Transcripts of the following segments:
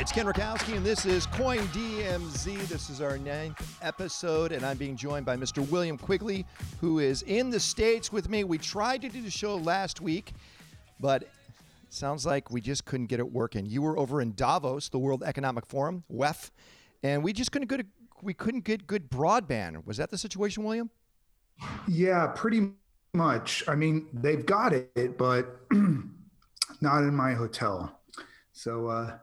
it's Ken Rutkowski, and this is Coin DMZ. This is our ninth episode, and I'm being joined by Mr. William Quigley, who is in the States with me. We tried to do the show last week, but sounds like we just couldn't get it working. You were over in Davos, the World Economic Forum, WEF, and we just couldn't get we couldn't get good broadband. Was that the situation, William? Yeah, pretty much. I mean, they've got it, but not in my hotel. So, uh,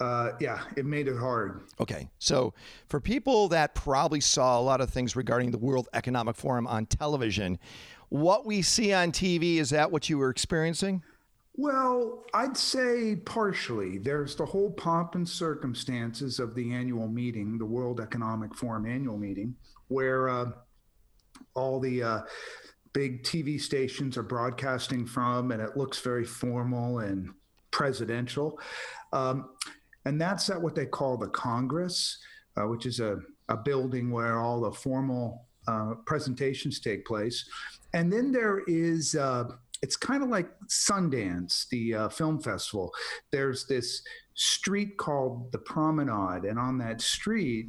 uh, yeah, it made it hard. Okay. So, for people that probably saw a lot of things regarding the World Economic Forum on television, what we see on TV, is that what you were experiencing? Well, I'd say partially. There's the whole pomp and circumstances of the annual meeting, the World Economic Forum annual meeting, where uh, all the uh, big TV stations are broadcasting from, and it looks very formal and presidential. Um, and that's at what they call the Congress, uh, which is a, a building where all the formal uh, presentations take place. And then there is, uh, it's kind of like Sundance, the uh, film festival. There's this street called the Promenade, and on that street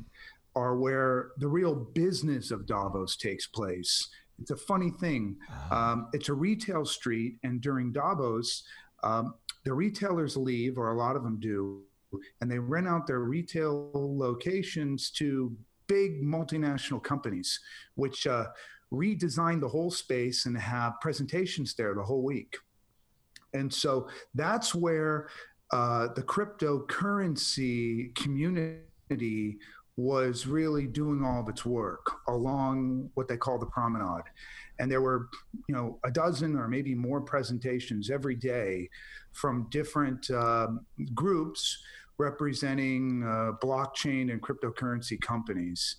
are where the real business of Davos takes place. It's a funny thing. Ah. Um, it's a retail street, and during Davos, um, the retailers leave, or a lot of them do, and they rent out their retail locations to big multinational companies, which uh, redesign the whole space and have presentations there the whole week. And so that's where uh, the cryptocurrency community was really doing all of its work along what they call the promenade. And there were, you know, a dozen or maybe more presentations every day from different um, groups representing uh, blockchain and cryptocurrency companies.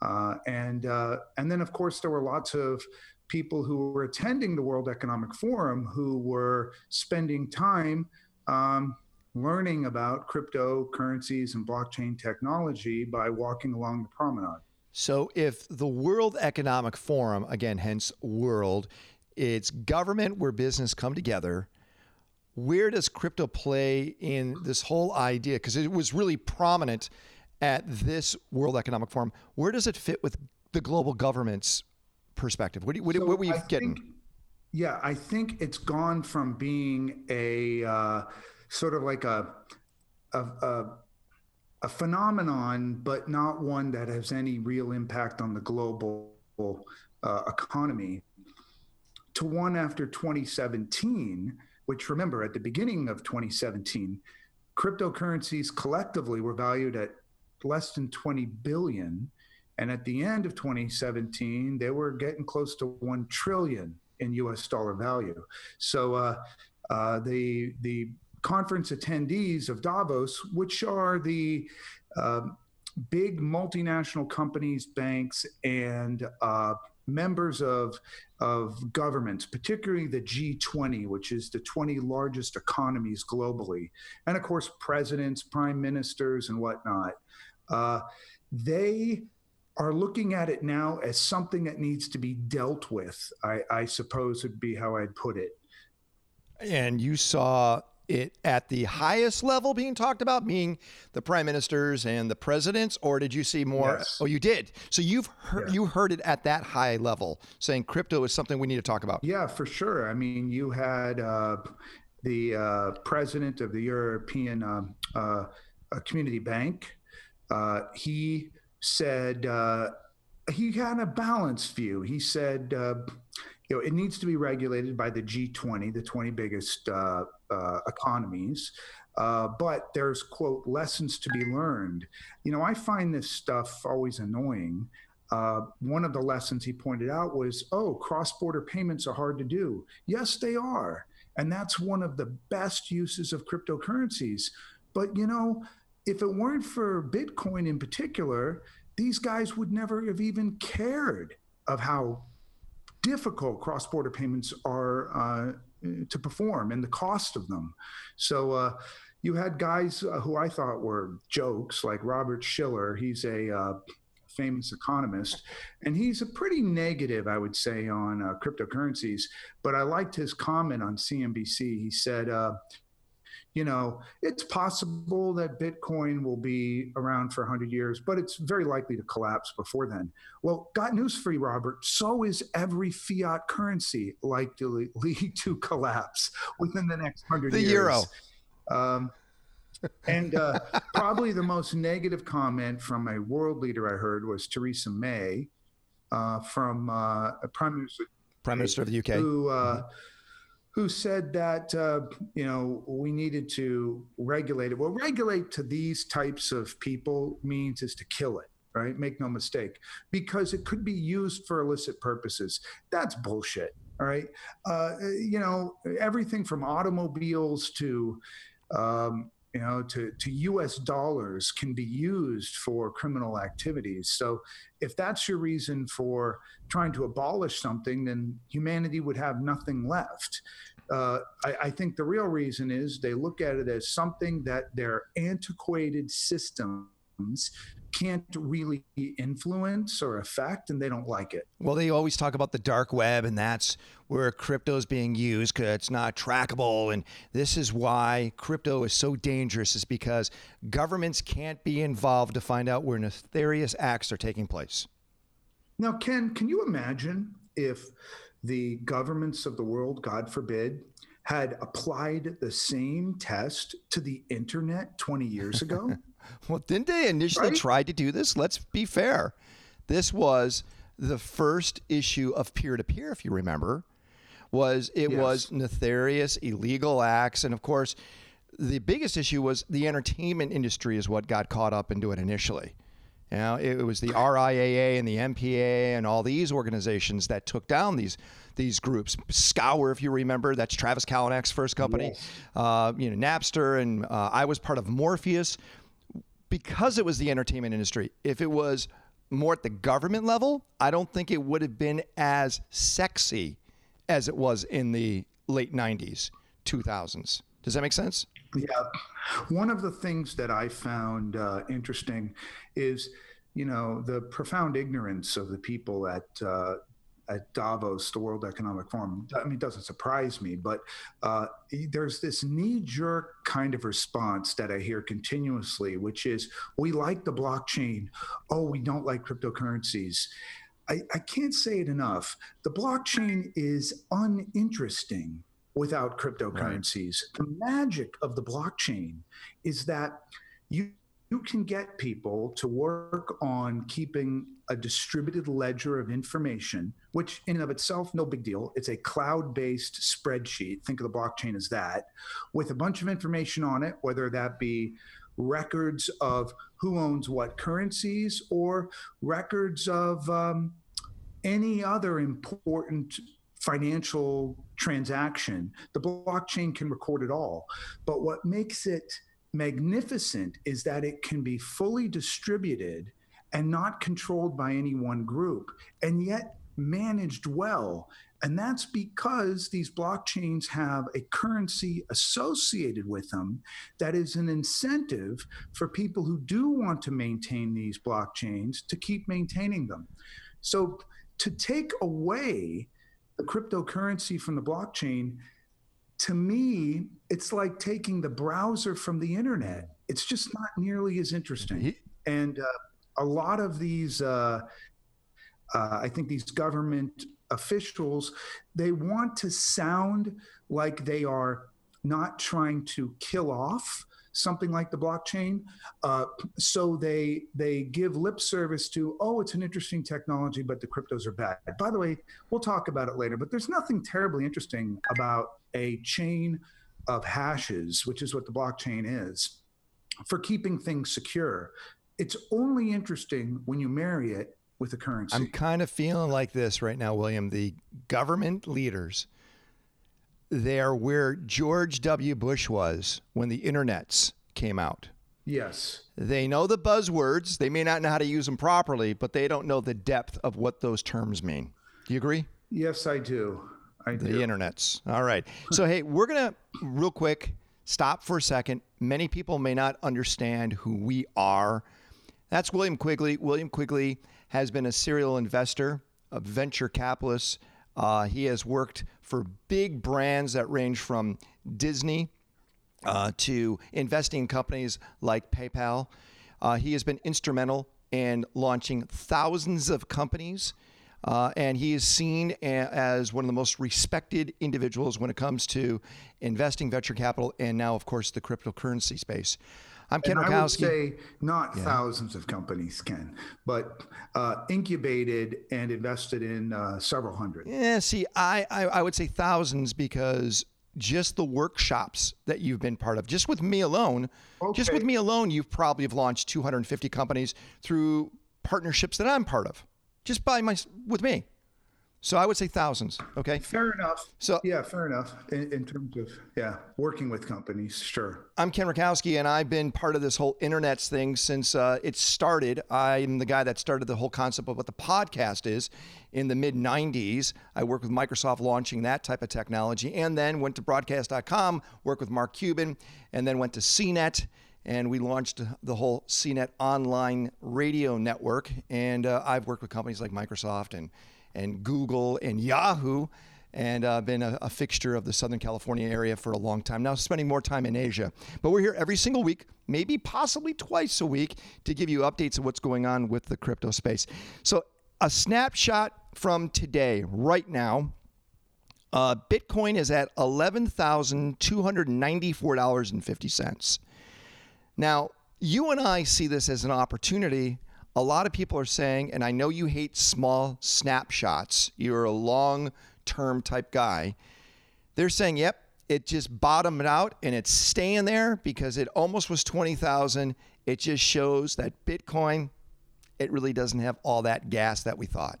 Uh, and uh, and then of course there were lots of people who were attending the World Economic Forum who were spending time um, learning about cryptocurrencies and blockchain technology by walking along the promenade. So, if the World Economic Forum, again, hence world, it's government where business come together. Where does crypto play in this whole idea? Because it was really prominent at this World Economic Forum. Where does it fit with the global government's perspective? What, do you, what, so what were you I getting? Think, yeah, I think it's gone from being a uh, sort of like a, a, a a phenomenon, but not one that has any real impact on the global uh, economy, to one after 2017, which remember at the beginning of 2017, cryptocurrencies collectively were valued at less than 20 billion. And at the end of 2017, they were getting close to 1 trillion in US dollar value. So uh, uh, the, the conference attendees of Davos, which are the uh, big multinational companies, banks, and uh, members of of governments, particularly the G20, which is the 20 largest economies globally, and of course presidents, prime ministers, and whatnot. Uh, they are looking at it now as something that needs to be dealt with. I, I suppose would be how I'd put it. And you saw it at the highest level being talked about, being the prime ministers and the presidents, or did you see more? Yes. Oh, you did. So you've heard, yeah. you heard it at that high level, saying crypto is something we need to talk about. Yeah, for sure. I mean, you had uh, the uh, president of the European um, uh, Community Bank. Uh, he said uh, he had a balanced view. He said uh, you know, it needs to be regulated by the G20, the 20 biggest uh, uh, economies. Uh, but there's quote lessons to be learned. You know, I find this stuff always annoying. Uh, one of the lessons he pointed out was, oh, cross-border payments are hard to do. Yes, they are, and that's one of the best uses of cryptocurrencies. But you know, if it weren't for Bitcoin in particular, these guys would never have even cared of how difficult cross border payments are uh, to perform and the cost of them. So, uh, you had guys uh, who I thought were jokes, like Robert Shiller. He's a famous economist, and he's a pretty negative, I would say, on uh, cryptocurrencies. But I liked his comment on CNBC. He said, uh, you know, it's possible that Bitcoin will be around for 100 years, but it's very likely to collapse before then. Well, got news for you, Robert. So is every fiat currency likely to collapse within the next 100 the years. The euro. Um, and uh, probably the most negative comment from a world leader I heard was Theresa May uh, from uh, Prime Minister, Prime Minister of the UK. Who, uh, who said that uh, you know we needed to regulate it. Well, regulate to these types of people means is to kill it, right? Make no mistake, because it could be used for illicit purposes. That's bullshit. All right, uh, you know everything from automobiles to um, you know, to, to US dollars can be used for criminal activities. So if that's your reason for trying to abolish something, then humanity would have nothing left. Uh, I, I, think the real reason is they look at it as something that their antiquated systems can't really influence or affect and they don't like it. Well, they always talk about the dark web and that's where crypto is being used because it's not trackable. And this is why crypto is so dangerous is because governments can't be involved to find out where nefarious acts are taking place. Now, Ken, can you imagine if the governments of the world, God forbid, had applied the same test to the internet 20 years ago? well, didn't they initially right? try to do this? Let's be fair. This was the first issue of peer to peer, if you remember, was it yes. was nefarious, illegal acts. And of course, the biggest issue was the entertainment industry is what got caught up into it initially. You know, it was the RIAA and the MPA and all these organizations that took down these these groups. Scour, if you remember, that's Travis Kalanick's first company. Yes. Uh, you know, Napster, and uh, I was part of Morpheus because it was the entertainment industry. If it was more at the government level, I don't think it would have been as sexy as it was in the late 90s, 2000s. Does that make sense? Yeah. One of the things that I found uh, interesting is, you know, the profound ignorance of the people at uh, at Davos, the World Economic Forum. I mean, it doesn't surprise me, but uh, there's this knee jerk kind of response that I hear continuously, which is we like the blockchain. Oh, we don't like cryptocurrencies. I, I can't say it enough. The blockchain is uninteresting without cryptocurrencies. Right. The magic of the blockchain is that you you can get people to work on keeping a distributed ledger of information, which in and of itself, no big deal. It's a cloud based spreadsheet. Think of the blockchain as that, with a bunch of information on it, whether that be records of who owns what currencies or records of um, any other important financial transaction. The blockchain can record it all. But what makes it magnificent is that it can be fully distributed and not controlled by any one group, and yet managed well. And that's because these blockchains have a currency associated with them that is an incentive for people who do want to maintain these blockchains to keep maintaining them. So to take away the cryptocurrency from the blockchain to me, it's like taking the browser from the internet. It's just not nearly as interesting. And uh, a lot of these, uh, uh, I think these government officials, they want to sound like they are not trying to kill off something like the blockchain. Uh, so they they give lip service to, oh, it's an interesting technology, but the cryptos are bad. By the way, we'll talk about it later. But there's nothing terribly interesting about a chain of hashes, which is what the blockchain is, for keeping things secure. It's only interesting when you marry it with a currency. I'm kind of feeling like this right now, William. The government leaders they're where George W. Bush was when the internets came out. Yes. They know the buzzwords. They may not know how to use them properly, but they don't know the depth of what those terms mean. Do you agree? Yes, I do. I the do. internets. All right. So, hey, we're going to real quick stop for a second. Many people may not understand who we are. That's William Quigley. William Quigley has been a serial investor, a venture capitalist. Uh, he has worked for big brands that range from Disney uh, to investing in companies like PayPal. Uh, he has been instrumental in launching thousands of companies. Uh, and he is seen a- as one of the most respected individuals when it comes to investing venture capital and now, of course, the cryptocurrency space. I'm Ken And I would say not thousands of companies, Ken, but uh, incubated and invested in uh, several hundred. Yeah, see, I, I, I would say thousands because just the workshops that you've been part of, just with me alone, just with me alone, you've probably have launched 250 companies through partnerships that I'm part of, just by my with me. So I would say thousands. Okay. Fair enough. So- yeah, fair enough. In, in terms of yeah, working with companies, sure. I'm Ken Rutkowski, and I've been part of this whole internets thing since uh, it started. I'm the guy that started the whole concept of what the podcast is in the mid 90s. I worked with Microsoft launching that type of technology, and then went to broadcast.com, worked with Mark Cuban, and then went to CNET. And we launched the whole CNET online radio network. And uh, I've worked with companies like Microsoft and, and Google and Yahoo and uh, been a, a fixture of the Southern California area for a long time. Now, spending more time in Asia. But we're here every single week, maybe possibly twice a week, to give you updates of what's going on with the crypto space. So, a snapshot from today, right now. Uh, Bitcoin is at $11,294.50. Now, you and I see this as an opportunity. A lot of people are saying, and I know you hate small snapshots, you're a long term type guy. They're saying, yep, it just bottomed out and it's staying there because it almost was 20,000. It just shows that Bitcoin, it really doesn't have all that gas that we thought.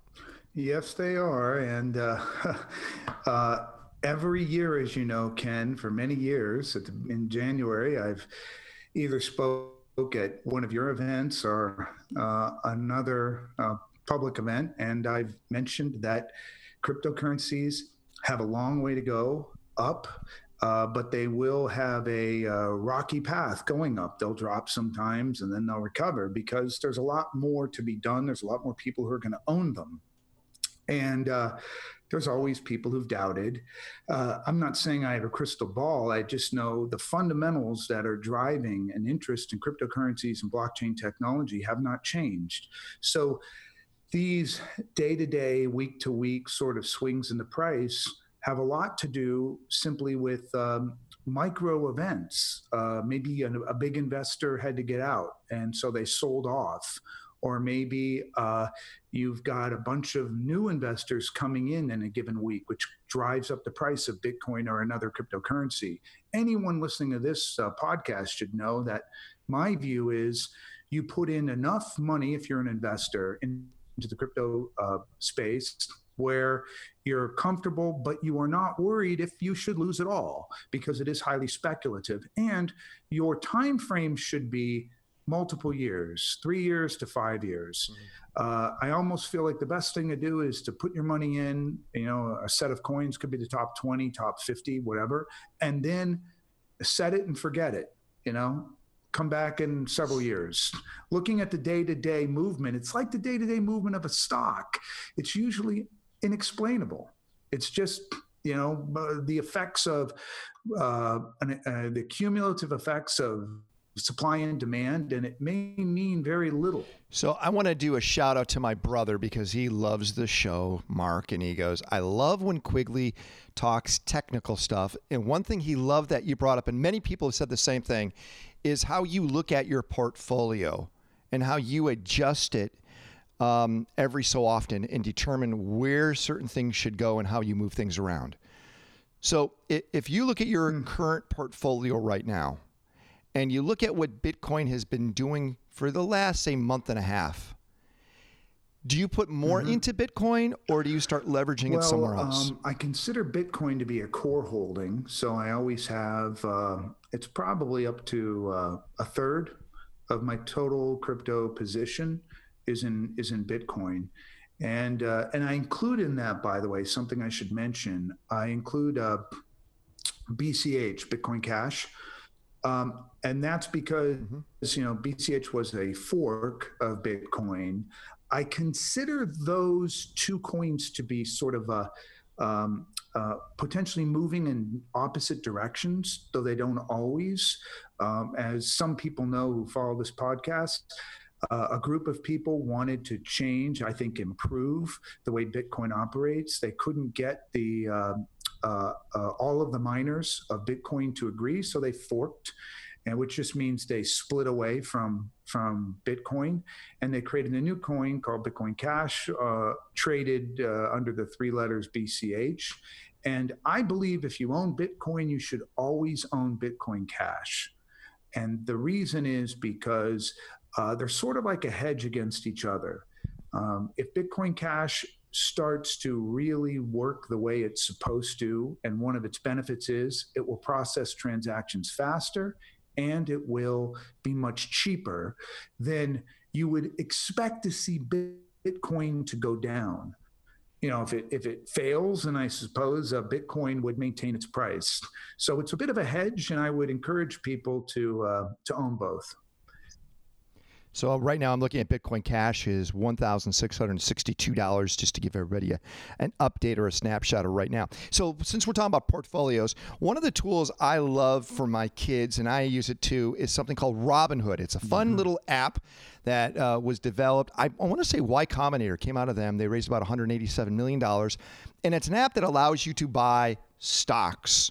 Yes, they are. And uh, uh, every year, as you know, Ken, for many years, in January, I've either spoke at one of your events or uh, another uh, public event, and I've mentioned that cryptocurrencies have a long way to go up. Uh, but they will have a uh, rocky path going up. They'll drop sometimes and then they'll recover because there's a lot more to be done. There's a lot more people who are going to own them. And uh, there's always people who've doubted. Uh, I'm not saying I have a crystal ball. I just know the fundamentals that are driving an interest in cryptocurrencies and blockchain technology have not changed. So these day to day, week to week sort of swings in the price have a lot to do simply with um, micro events. Uh, maybe a, a, big investor had to get out, and so they sold off. Or maybe uh, you've got a bunch of new investors coming in in a given week, which drives up the price of Bitcoin or another cryptocurrency. Anyone listening to this uh, podcast should know that my view is you put in enough money if you're an investor into the crypto uh, space where you're comfortable, but you are not worried if you should lose it all because it is highly speculative. And your time frame should be multiple years, three years to five years. Mm-hmm. Uh, I almost feel like the best thing to do is to put your money in, you know, a set of coins could be the top 20, top 50, whatever, and then set it and forget it, you know, come back in several years. Looking at the day to day movement, it's like the day to day movement of a stock. It's usually inexplainable. It's just you know the effects of uh, uh, the cumulative effects of supply and demand, and it may mean very little. So I want to do a shout out to my brother because he loves the show, Mark, and he goes, "I love when Quigley talks technical stuff." And one thing he loved that you brought up, and many people have said the same thing, is how you look at your portfolio and how you adjust it um, every so often and determine where certain things should go and how you move things around. So if you look at your mm. current portfolio right now and you look at what Bitcoin has been doing for the last, say, month and a half, do you put more mm-hmm. into Bitcoin or do you start leveraging well, it somewhere else? Um, I consider Bitcoin to be a core holding. So I always have, uh, it's probably up to uh, a third of my total crypto position is in is in Bitcoin, and uh, and I include in that, by the way, something I should mention. I include uh, BCH, Bitcoin Cash, um, and that's because mm-hmm. you know BCH was a fork of Bitcoin. I consider those two coins to be sort of a um, uh, potentially moving in opposite directions, though they don't always. Um, as some people know who follow this podcast, uh, a group of people wanted to change, I think, improve the way Bitcoin operates. They couldn't get the uh, uh, uh all of the miners of Bitcoin to agree, so they forked and which just means they split away from from Bitcoin, and they created a new coin called Bitcoin Cash, uh, traded uh, under the three letters BCH. And I believe if you own Bitcoin, you should always own Bitcoin Cash. And the reason is because uh, they're sort of like a hedge against each other. Um, if Bitcoin Cash starts to really work the way it's supposed to, and one of its benefits is it will process transactions faster and it will be much cheaper, then you would expect to see Bitcoin to go down. You know, if it if it fails, and I suppose uh, Bitcoin would maintain its price. So it's a bit of a hedge, and I would encourage people to uh, to own both. So right now I'm looking at Bitcoin Cash is $1,662 just to give everybody a, an update or a snapshot of right now. So since we're talking about portfolios, one of the tools I love for my kids and I use it too is something called Robinhood. It's a fun mm-hmm. little app that uh, was developed. I, I want to say Y Combinator came out of them. They raised about $187 million. And it's an app that allows you to buy stocks.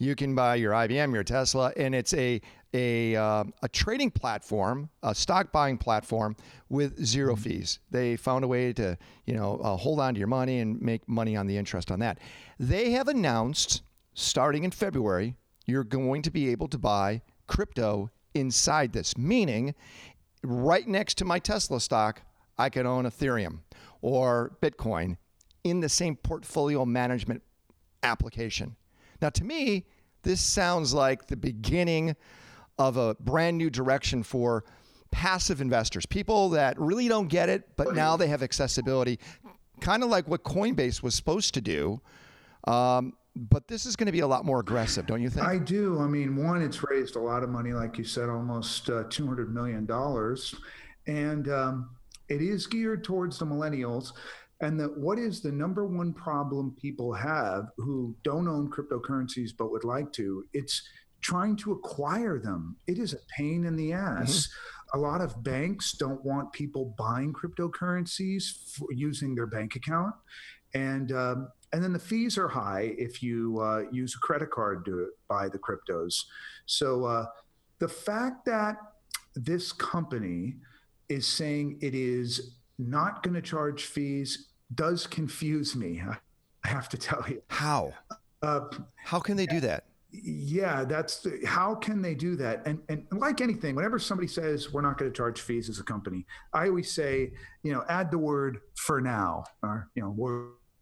You can buy your IBM, your Tesla, and it's a a, uh, a trading platform, a stock buying platform with 0 mm-hmm. fees. They found a way to, you know, uh, hold on to your money and make money on the interest on that. They have announced starting in February, you're going to be able to buy crypto inside this, meaning right next to my Tesla stock, I can own Ethereum or Bitcoin in the same portfolio management application. Now, to me, this sounds like the beginning of a brand new direction for passive investors, people that really don't get it, but now they have accessibility, kind of like what Coinbase was supposed to do. Um, but this is going to be a lot more aggressive, don't you think? I do. I mean, one, it's raised a lot of money, like you said, almost uh, $200 million. And um, it is geared towards the millennials. And that what is the number one problem people have who don't own cryptocurrencies but would like to? It's trying to acquire them. It is a pain in the ass. Mm-hmm. A lot of banks don't want people buying cryptocurrencies using their bank account, and um, and then the fees are high if you uh, use a credit card to buy the cryptos. So uh, the fact that this company is saying it is not going to charge fees does confuse me. I have to tell you. How? Uh, How can they do that? Yeah that's the, how can they do that? And and like anything whenever somebody says we're not going to charge fees as a company i always say you know add the word for now or you know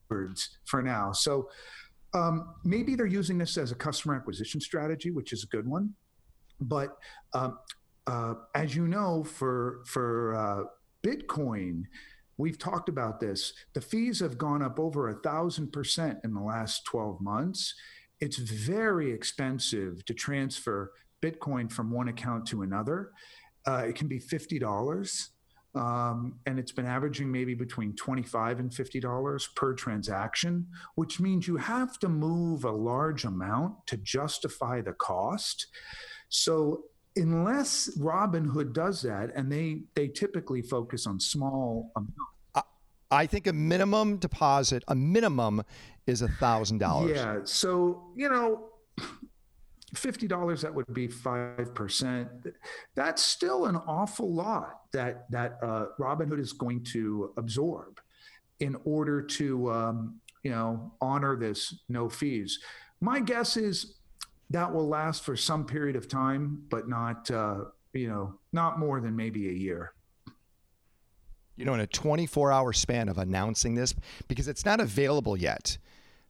words for now. So um, maybe they're using this as a customer acquisition strategy which is a good one. But um, uh, as you know for for uh, bitcoin We've talked about this. The fees have gone up over a thousand percent in the last 12 months it's very expensive to transfer Bitcoin from one account to another. Uh, it can be fifty dollars, um, and it's been averaging maybe between twenty-five and fifty dollars per transaction, which means you have to move a large amount to justify the cost. So unless Robinhood does that, and they they typically focus on small amounts. I think a minimum deposit, a minimum is a thousand dollars. Yeah. So, you know, fifty dollars that would be five percent. That's still an awful lot that that uh, Robinhood is going to absorb in order to um, you know honor this no fees. My guess is that will last for some period of time, but not uh, you know not more than maybe a year you know, in a 24 hour span of announcing this, because it's not available yet.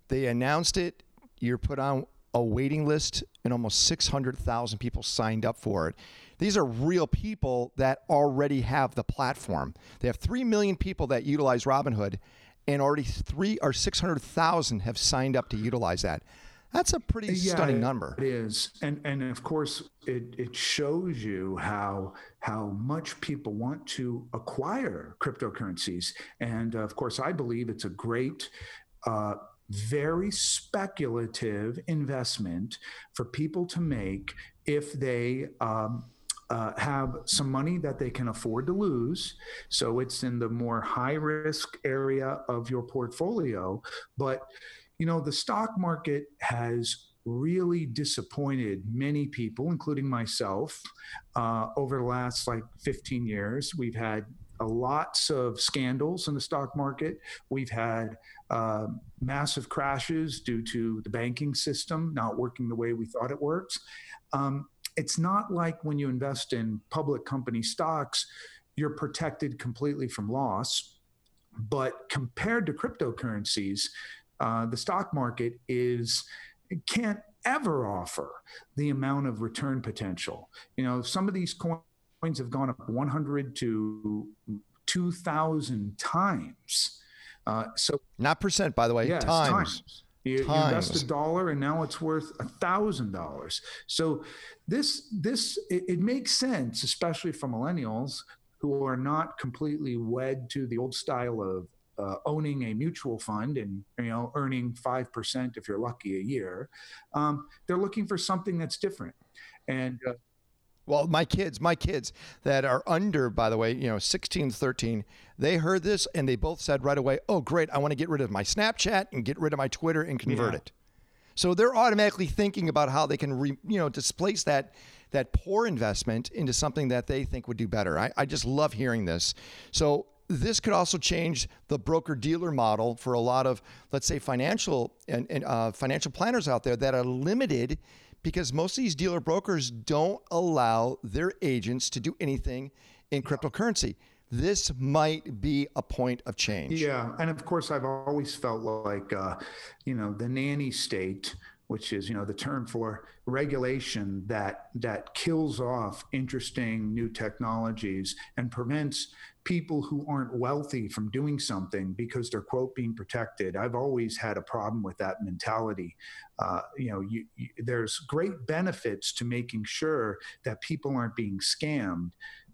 They announced it, you're put on a waiting list, and almost 600,000 people signed up for it. These are real people that already have the platform. They have 3 million people that utilize Robinhood, and already 3 or 600,000 have signed up to utilize that. That's a pretty yeah, stunning number. It is, and and of course, it it shows you how how much people want to acquire cryptocurrencies. And of course, I believe it's a great uh, very speculative investment for people to make if they um, uh, have some money that they can afford to lose. So it's in the more high risk area of your portfolio. But, you know, the stock market has really disappointed many people, including myself, uh, over the last like 15 years. We've had lots of scandals in the stock market. We've had uh, massive crashes due to the banking system not working the way we thought it works. Um, it's not like when you invest in public company stocks, you're protected completely from loss. But compared to cryptocurrencies, uh, the stock market is can't ever offer the amount of return potential. You know, some of these coins have gone up 100 to 2,000 times. Uh, so not percent, by the way, yeah, times. times. You, you, invest a dollar and now it's worth a thousand dollars. So this this it, it, makes sense, especially for millennials who are not completely wed to the old style of uh, owning a mutual fund and you know earning five percent if you're lucky a year. Um, they're looking for something that's different, and uh, well, my kids, my kids that are under, by the way, you know, 16, 13, they heard this and they both said right away, oh, great, I want to get rid of my Snapchat and get rid of my Twitter and convert yeah. it. So they're automatically thinking about how they can, re, you know, displace that that poor investment into something that they think would do better. I, I just love hearing this. So this could also change the broker dealer model for a lot of, let's say, financial and, and uh, financial planners out there that are limited because most of these dealer brokers don't allow their agents to do anything in cryptocurrency. This might be a point of change. Yeah. And of course, I've always felt like, uh, you know, the nanny state which is you know the term for regulation that that kills off interesting new technologies and prevents people who aren't wealthy from doing something because they're quote being protected. I've always had a problem with that mentality. Uh, you know you, you, there's great benefits to making sure that people aren't being scammed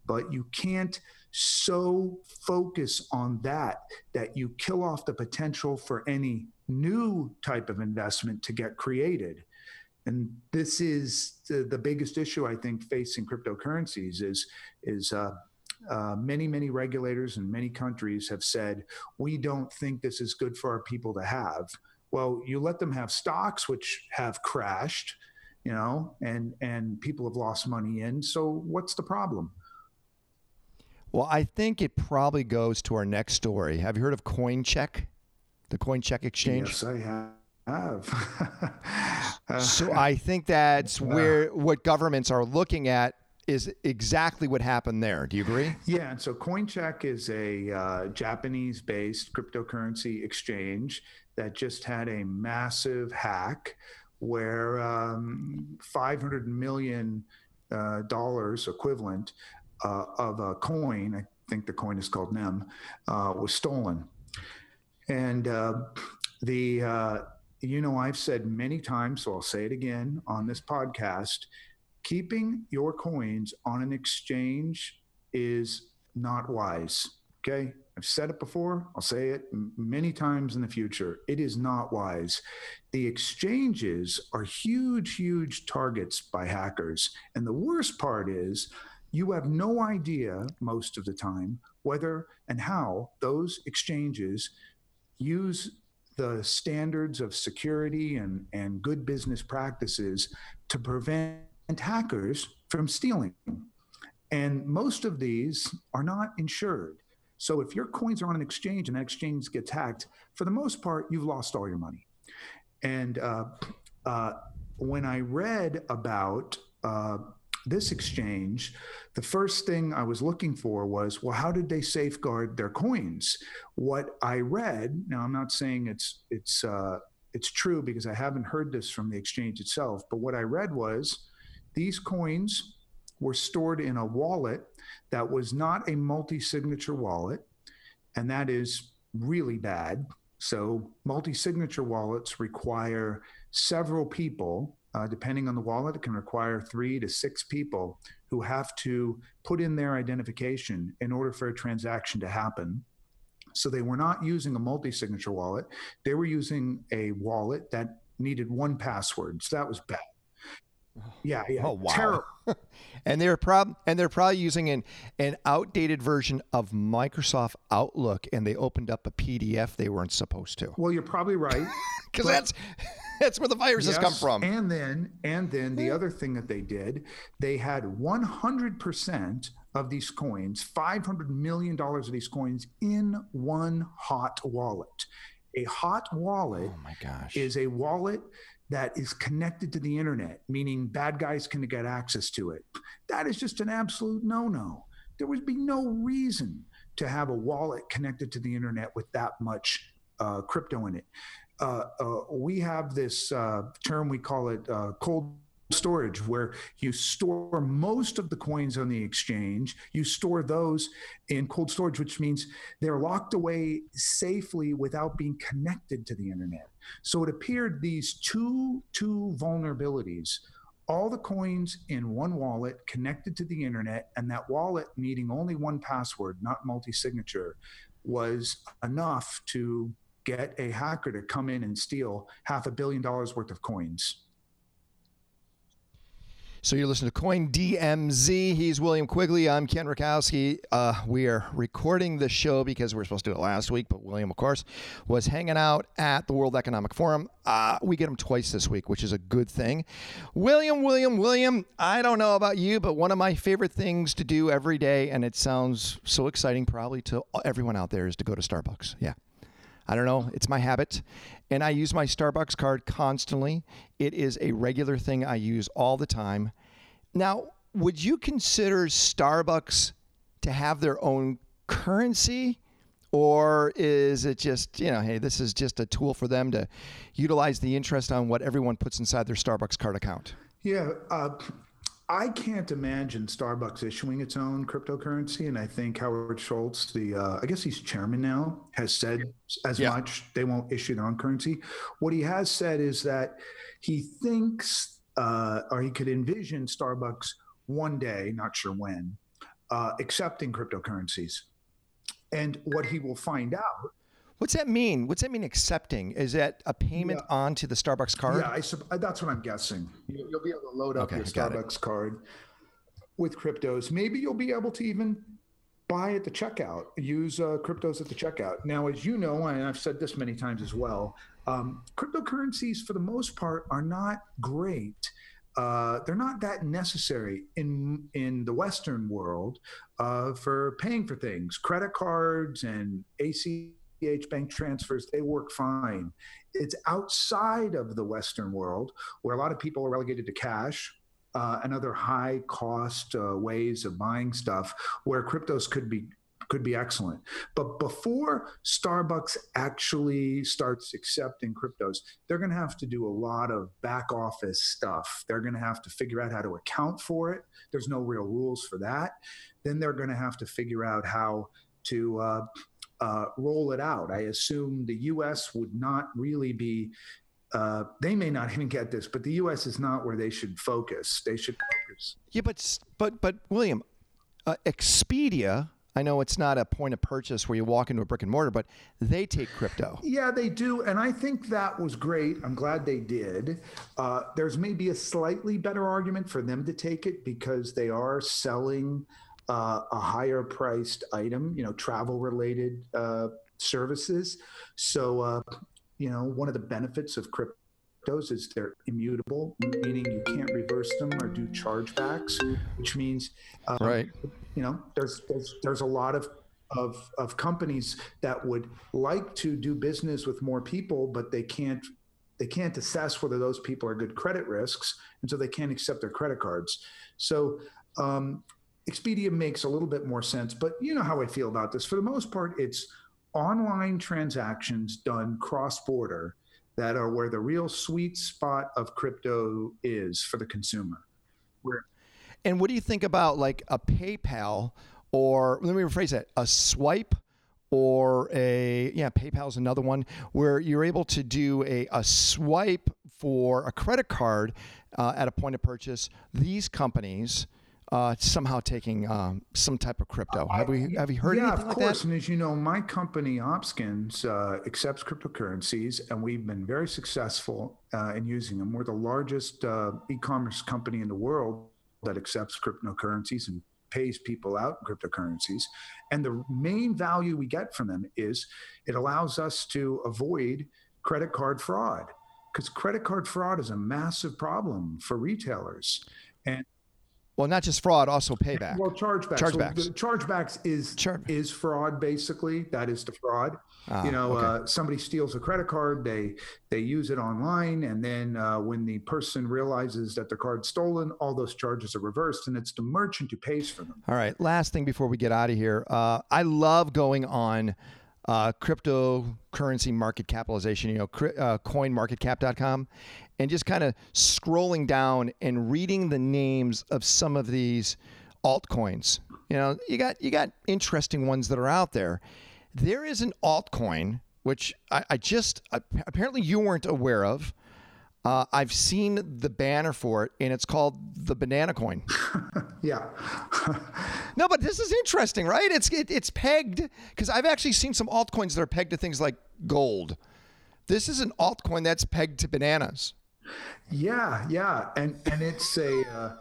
but you can't so focus on that that you kill off the potential for any new type of investment to get created. And this is the, the biggest issue I think facing cryptocurrencies is is uh, uh, many many regulators in many countries have said we don't think this is good for our people to have. Well, you let them have stocks which have crashed, you know, and and people have lost money in. So what's the problem? Well, I think it probably goes to our next story. Have you heard of CoinCheck? the CoinCheck exchange? Yes, I have. so I think that's where what governments are looking at is exactly what happened there. Do you agree? Yeah. And so CoinCheck is a uh, Japanese based cryptocurrency exchange that just had a massive hack where um, 500 million uh, dollars equivalent uh, of a coin, I think the coin is called NEM, uh, was stolen. And uh, the, you know, I've said many times, so I'll say it again on this podcast keeping your coins on an exchange is not wise. Okay. I've said it before. I'll say it many times in the future. It is not wise. The exchanges are huge, huge targets by hackers. And the worst part is you have no idea most of the time whether and how those exchanges use the standards of security and, and good business practices to prevent hackers from stealing. And most of these are not insured. So if your coins are on an exchange and that exchange gets hacked, for the most part, you've lost all your money. And uh, uh, when I read about uh, this exchange, the first thing I was looking for was, well, how did they safeguard their coins? What I read, now I'm not saying it's it's uh, it's true because I haven't heard this from the exchange itself, but what I read was these coins were stored in a wallet that was not a multi-signature wallet, and that is really bad. So multi-signature wallets require several people uh, depending on the wallet, it can require three to six people who have to put in their identification in order for a transaction to happen. So they were not using a multi signature wallet. They were using a wallet that needed one password. So that was bad. Yeah, yeah. Oh wow. Terrible. and they're prob and they're probably using an an outdated version of Microsoft Outlook and they opened up a PDF they weren't supposed to. Well, you're probably right. Because that's that's where the viruses Yes, come from. And then, and then the hmm. other thing that they did, they had 100% of these coins, 500 million dollars of these coins, in one hot wallet. A hot wallet oh my gosh. is a wallet that is connected to the internet, meaning bad guys can get access to it. That is just an absolute no no. There would be no reason to have a wallet connected to the internet with that much uh, crypto in it. Uh, uh, we have this uh, term, we call it uh, cold storage, where you store most of the coins on the exchange. You store those in cold storage, which means they're locked away safely without being connected to the internet. So it appeared these two two vulnerabilities, all the coins in one wallet connected to the internet, and that wallet needing only one password, not multi-signature, was enough to get a hacker to come in and steal half a billion dollars worth of coins. So you're listening to Coin DMZ. He's William Quigley. I'm Ken Rutkowski. Uh, we are recording the show because we were supposed to do it last week, but William, of course, was hanging out at the World Economic Forum. Uh, we get him twice this week, which is a good thing. William, William, William. I don't know about you, but one of my favorite things to do every day, and it sounds so exciting probably to everyone out there, is to go to Starbucks. Yeah. I don't know. It's my habit. And I use my Starbucks card constantly. It is a regular thing I use all the time. Now, would you consider Starbucks to have their own currency? Or is it just, you know, hey, this is just a tool for them to utilize the interest on what everyone puts inside their Starbucks card account? Yeah, uh, I can't imagine Starbucks issuing its own cryptocurrency, and I think Howard Schultz, the uh, I guess he's chairman now, has said as Yeah. much. They won't issue their own currency. What he has said is that he thinks, uh, or he could envision Starbucks one day, not sure when, uh, accepting cryptocurrencies. And what he will find out What's that mean? What's that mean accepting? Is that a payment Yeah. onto the Starbucks card? Yeah, I, uh, that's what I'm guessing. You- You'll be able to load up Okay, your it. Starbucks card with cryptos. Maybe you'll be able to even buy at the checkout, use uh, cryptos at the checkout. Now, as you know, and I've said this many times as well, um, cryptocurrencies for the most part are not great. Uh, they're not that necessary in in the Western world uh, for paying for things. Credit cards and ACH bank transfers they work fine it's outside of the Western world where a lot of people are relegated to cash uh, and other high cost uh, ways of buying stuff where cryptos could be could be excellent. But before Starbucks actually starts accepting cryptos, they're going to have to do a lot of back office stuff. They're going to have to figure out how to account for it. There's no real rules for that. Then they're going to have to figure out how to uh, uh, roll it out. I assume the U.S. would not really be. Uh, they may not even get this, but the U.S. is not where they should focus. They should focus. Yeah, but but but William, uh, Expedia. I know it's not a point of purchase where you walk into a brick and mortar, but they take crypto. Yeah, they do, and I think that was great. I'm glad they did. Uh, there's maybe a slightly better argument for them to take it because they are selling uh, a higher priced item, you know, travel related uh, services. So, uh, you know, one of the benefits of cryptos is they're immutable, meaning you can't reverse them or do chargebacks, which means um, Right. you know there's there's, there's a lot of, of of companies that would like to do business with more people but they can't they can't assess whether those people are good credit risks and so they can't accept their credit cards so um, expedia makes a little bit more sense but you know how i feel about this for the most part it's online transactions done cross border that are where the real sweet spot of crypto is for the consumer where And what do you think about like a PayPal or let me rephrase that, a swipe or a yeah, PayPal's another one where you're able to do a, a swipe for a credit card uh, at a point of purchase. These companies uh, somehow taking um, some type of crypto. Have we have you heard yeah, anything of like course. that? And as you know, my company Opskins uh, accepts cryptocurrencies, and we've been very successful uh, in using them. We're the largest uh, e-commerce company in the world that accepts cryptocurrencies and pays people out in cryptocurrencies. And the main value we get from them is it allows us to avoid credit card fraud because credit card fraud is a massive problem for retailers. And Well, not just fraud, also payback. well, chargebacks. Chargebacks. So the chargebacks is Char- is fraud basically. That is the fraud. Ah, you know, okay. uh, somebody steals a credit card, they they use it online, and then uh, when the person realizes that the card's stolen, all those charges are reversed, and it's the merchant who pays for them. All right. Last thing before we get out of here. Uh, I love going on uh, cryptocurrency market capitalization, you know, cri- uh, coinmarketcap.com, and just kind of scrolling down and reading the names of some of these altcoins. You know, you got you got interesting ones that are out there. There is an altcoin which I, I just apparently you weren't aware of. Uh, I've seen the banner for it, and it's called the banana coin. Yeah, No, but this is interesting, right? It's it, it's pegged because I've actually seen some altcoins that are pegged to things like gold. This is an altcoin that's pegged to bananas. yeah, yeah, and and it's a. Uh,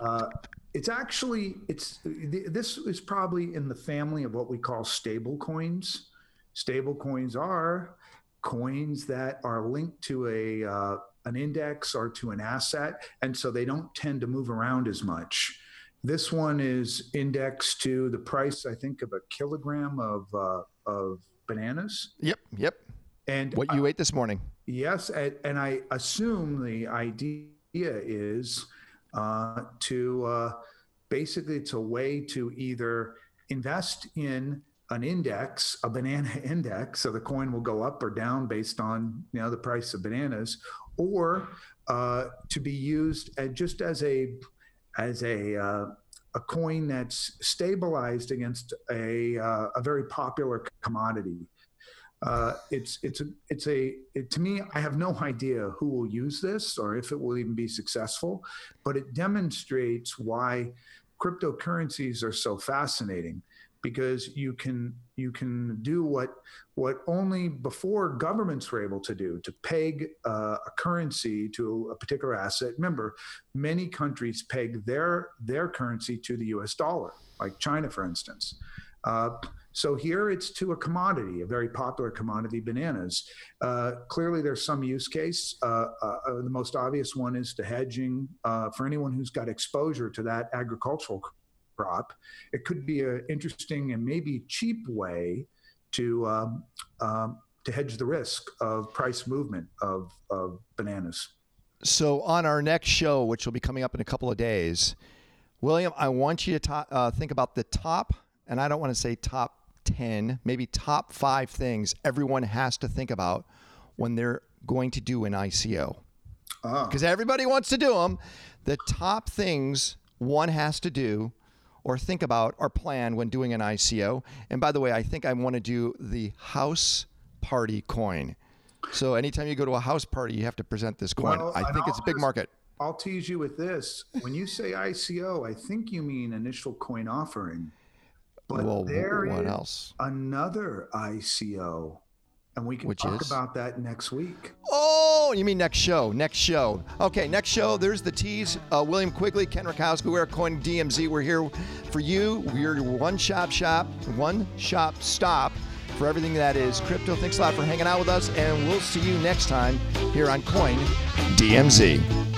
uh, it's actually it's this is probably in the family of what we call stable coins. Stable coins are coins that are linked to a uh, an index or to an asset, and so they don't tend to move around as much. This one is indexed to the price, I think, of a kilogram of uh, of bananas. Yep, yep. And What you ate this morning? Yes, and, and I assume the idea is uh, to uh, basically it's a way to either invest in an index, a banana index, so the coin will go up or down based on you know the price of bananas, or uh, to be used as, just as a as a uh, a coin that's stabilized against a uh, a very popular commodity. Uh, it's it's a it's a it, to me I have no idea who will use this or if it will even be successful, but it demonstrates why cryptocurrencies are so fascinating because you can you can do what what only before governments were able to do to peg uh, a currency to a particular asset. Remember, many countries peg their their currency to the U.S. dollar, like China, for instance. Uh, so here it's to a commodity, a very popular commodity, bananas. Uh, clearly, there's some use case. Uh, uh, the most obvious one is to hedging uh, for anyone who's got exposure to that agricultural crop. It could be an interesting and maybe cheap way to um, um, to hedge the risk of price movement of, of bananas. So on our next show, which will be coming up in a couple of days, William, I want you to uh, think about the top, and I don't want to say top ten, maybe top five things everyone has to think about when they're going to do an ICO. Ah. because everybody wants to do them. The top things one has to do or think about or plan when doing an ICO. And by the way, I think I want to do the house party coin. So anytime you go to a house party, you have to present this coin. Well, I think it's a I'll big just- market. I'll tease you with this. When you say ICO, I think you mean initial coin offering. But Well, there what is else? another ICO, and we can Which talk is? about that next week. Oh, you mean next show? Next show. Okay, next show. There's the tease. Uh, William Quigley, Ken Rutkowski, we're Coin DMZ. We're here for you. We're your one shop shop, one shop stop for everything that is crypto. Thanks a lot for hanging out with us, and we'll see you next time here on Coin DMZ.